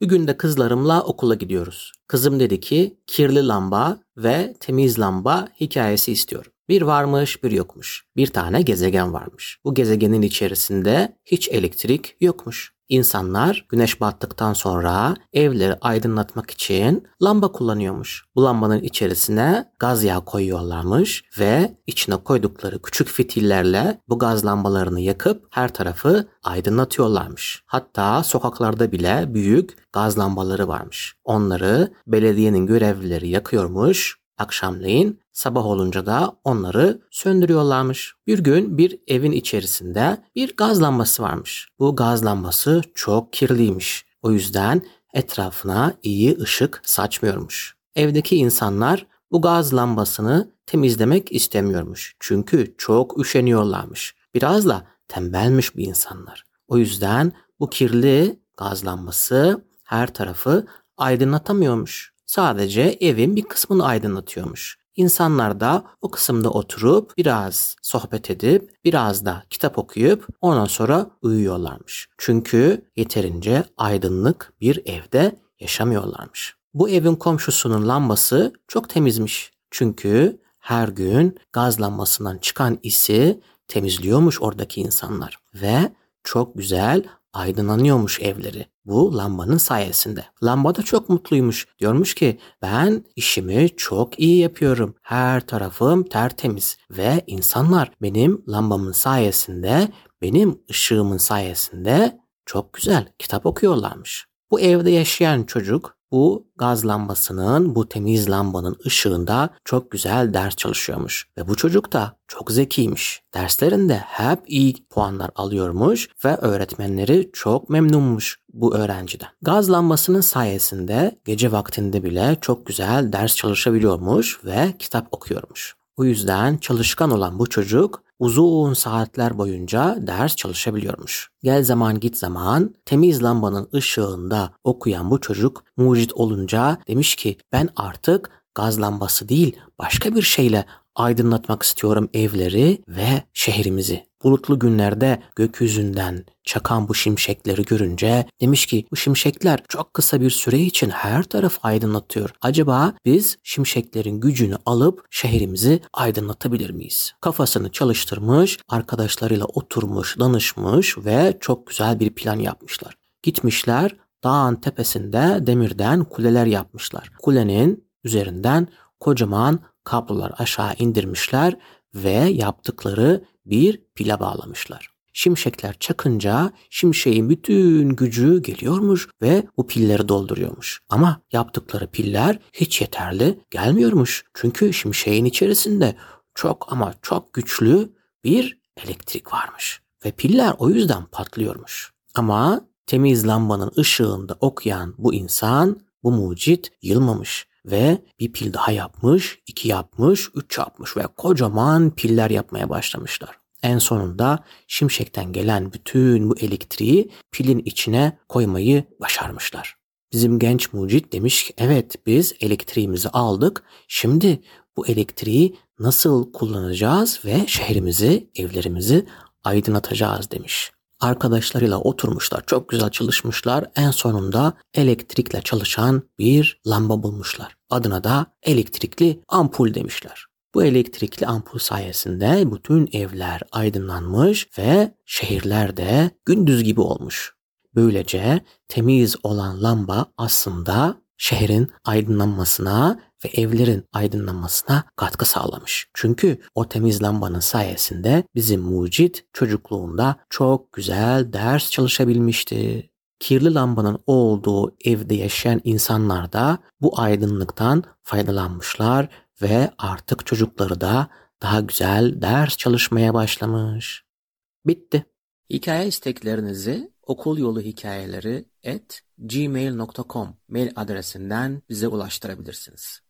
Bir gün kızlarımla okula gidiyoruz. Kızım dedi ki kirli lamba ve temiz lamba hikayesi istiyorum. Bir varmış bir yokmuş. Bir tane gezegen varmış. Bu gezegenin içerisinde hiç elektrik yokmuş. İnsanlar güneş battıktan sonra evleri aydınlatmak için lamba kullanıyormuş. Bu lambanın içerisine gaz yağı koyuyorlarmış ve içine koydukları küçük fitillerle bu gaz lambalarını yakıp her tarafı aydınlatıyorlarmış. Hatta sokaklarda bile büyük gaz lambaları varmış. Onları belediyenin görevlileri yakıyormuş akşamleyin sabah olunca da onları söndürüyorlarmış. Bir gün bir evin içerisinde bir gaz lambası varmış. Bu gaz lambası çok kirliymiş. O yüzden etrafına iyi ışık saçmıyormuş. Evdeki insanlar bu gaz lambasını temizlemek istemiyormuş. Çünkü çok üşeniyorlarmış. Biraz da tembelmiş bir insanlar. O yüzden bu kirli gaz lambası her tarafı aydınlatamıyormuş. Sadece evin bir kısmını aydınlatıyormuş. İnsanlar da o kısımda oturup biraz sohbet edip biraz da kitap okuyup ondan sonra uyuyorlarmış. Çünkü yeterince aydınlık bir evde yaşamıyorlarmış. Bu evin komşusunun lambası çok temizmiş. Çünkü her gün gaz lambasından çıkan isi temizliyormuş oradaki insanlar ve çok güzel aydınlanıyormuş evleri bu lambanın sayesinde. Lamba da çok mutluymuş. Diyormuş ki ben işimi çok iyi yapıyorum. Her tarafım tertemiz ve insanlar benim lambamın sayesinde, benim ışığımın sayesinde çok güzel kitap okuyorlarmış. Bu evde yaşayan çocuk bu gaz lambasının, bu temiz lambanın ışığında çok güzel ders çalışıyormuş. Ve bu çocuk da çok zekiymiş. Derslerinde hep iyi puanlar alıyormuş ve öğretmenleri çok memnunmuş bu öğrenciden. Gaz lambasının sayesinde gece vaktinde bile çok güzel ders çalışabiliyormuş ve kitap okuyormuş. O yüzden çalışkan olan bu çocuk uzun saatler boyunca ders çalışabiliyormuş. Gel zaman git zaman temiz lambanın ışığında okuyan bu çocuk mucit olunca demiş ki ben artık gaz lambası değil başka bir şeyle aydınlatmak istiyorum evleri ve şehrimizi. Bulutlu günlerde gökyüzünden çakan bu şimşekleri görünce demiş ki bu şimşekler çok kısa bir süre için her taraf aydınlatıyor. Acaba biz şimşeklerin gücünü alıp şehrimizi aydınlatabilir miyiz? Kafasını çalıştırmış, arkadaşlarıyla oturmuş, danışmış ve çok güzel bir plan yapmışlar. Gitmişler dağın tepesinde demirden kuleler yapmışlar. Kulenin üzerinden kocaman kablolar aşağı indirmişler ve yaptıkları bir pile bağlamışlar. Şimşekler çakınca şimşeğin bütün gücü geliyormuş ve bu pilleri dolduruyormuş. Ama yaptıkları piller hiç yeterli gelmiyormuş. Çünkü şimşeğin içerisinde çok ama çok güçlü bir elektrik varmış. Ve piller o yüzden patlıyormuş. Ama temiz lambanın ışığında okuyan bu insan, bu mucit yılmamış ve bir pil daha yapmış, iki yapmış, üç yapmış ve kocaman piller yapmaya başlamışlar. En sonunda şimşekten gelen bütün bu elektriği pilin içine koymayı başarmışlar. Bizim genç mucit demiş ki evet biz elektriğimizi aldık. Şimdi bu elektriği nasıl kullanacağız ve şehrimizi, evlerimizi aydınlatacağız demiş. Arkadaşlarıyla oturmuşlar, çok güzel çalışmışlar. En sonunda elektrikle çalışan bir lamba bulmuşlar. Adına da elektrikli ampul demişler. Bu elektrikli ampul sayesinde bütün evler aydınlanmış ve şehirler de gündüz gibi olmuş. Böylece temiz olan lamba aslında şehrin aydınlanmasına ve evlerin aydınlanmasına katkı sağlamış. Çünkü o temiz lambanın sayesinde bizim mucit çocukluğunda çok güzel ders çalışabilmişti. Kirli lambanın olduğu evde yaşayan insanlar da bu aydınlıktan faydalanmışlar ve artık çocukları da daha güzel ders çalışmaya başlamış. Bitti. Hikaye isteklerinizi okul yolu hikayeleri at gmail.com mail adresinden bize ulaştırabilirsiniz.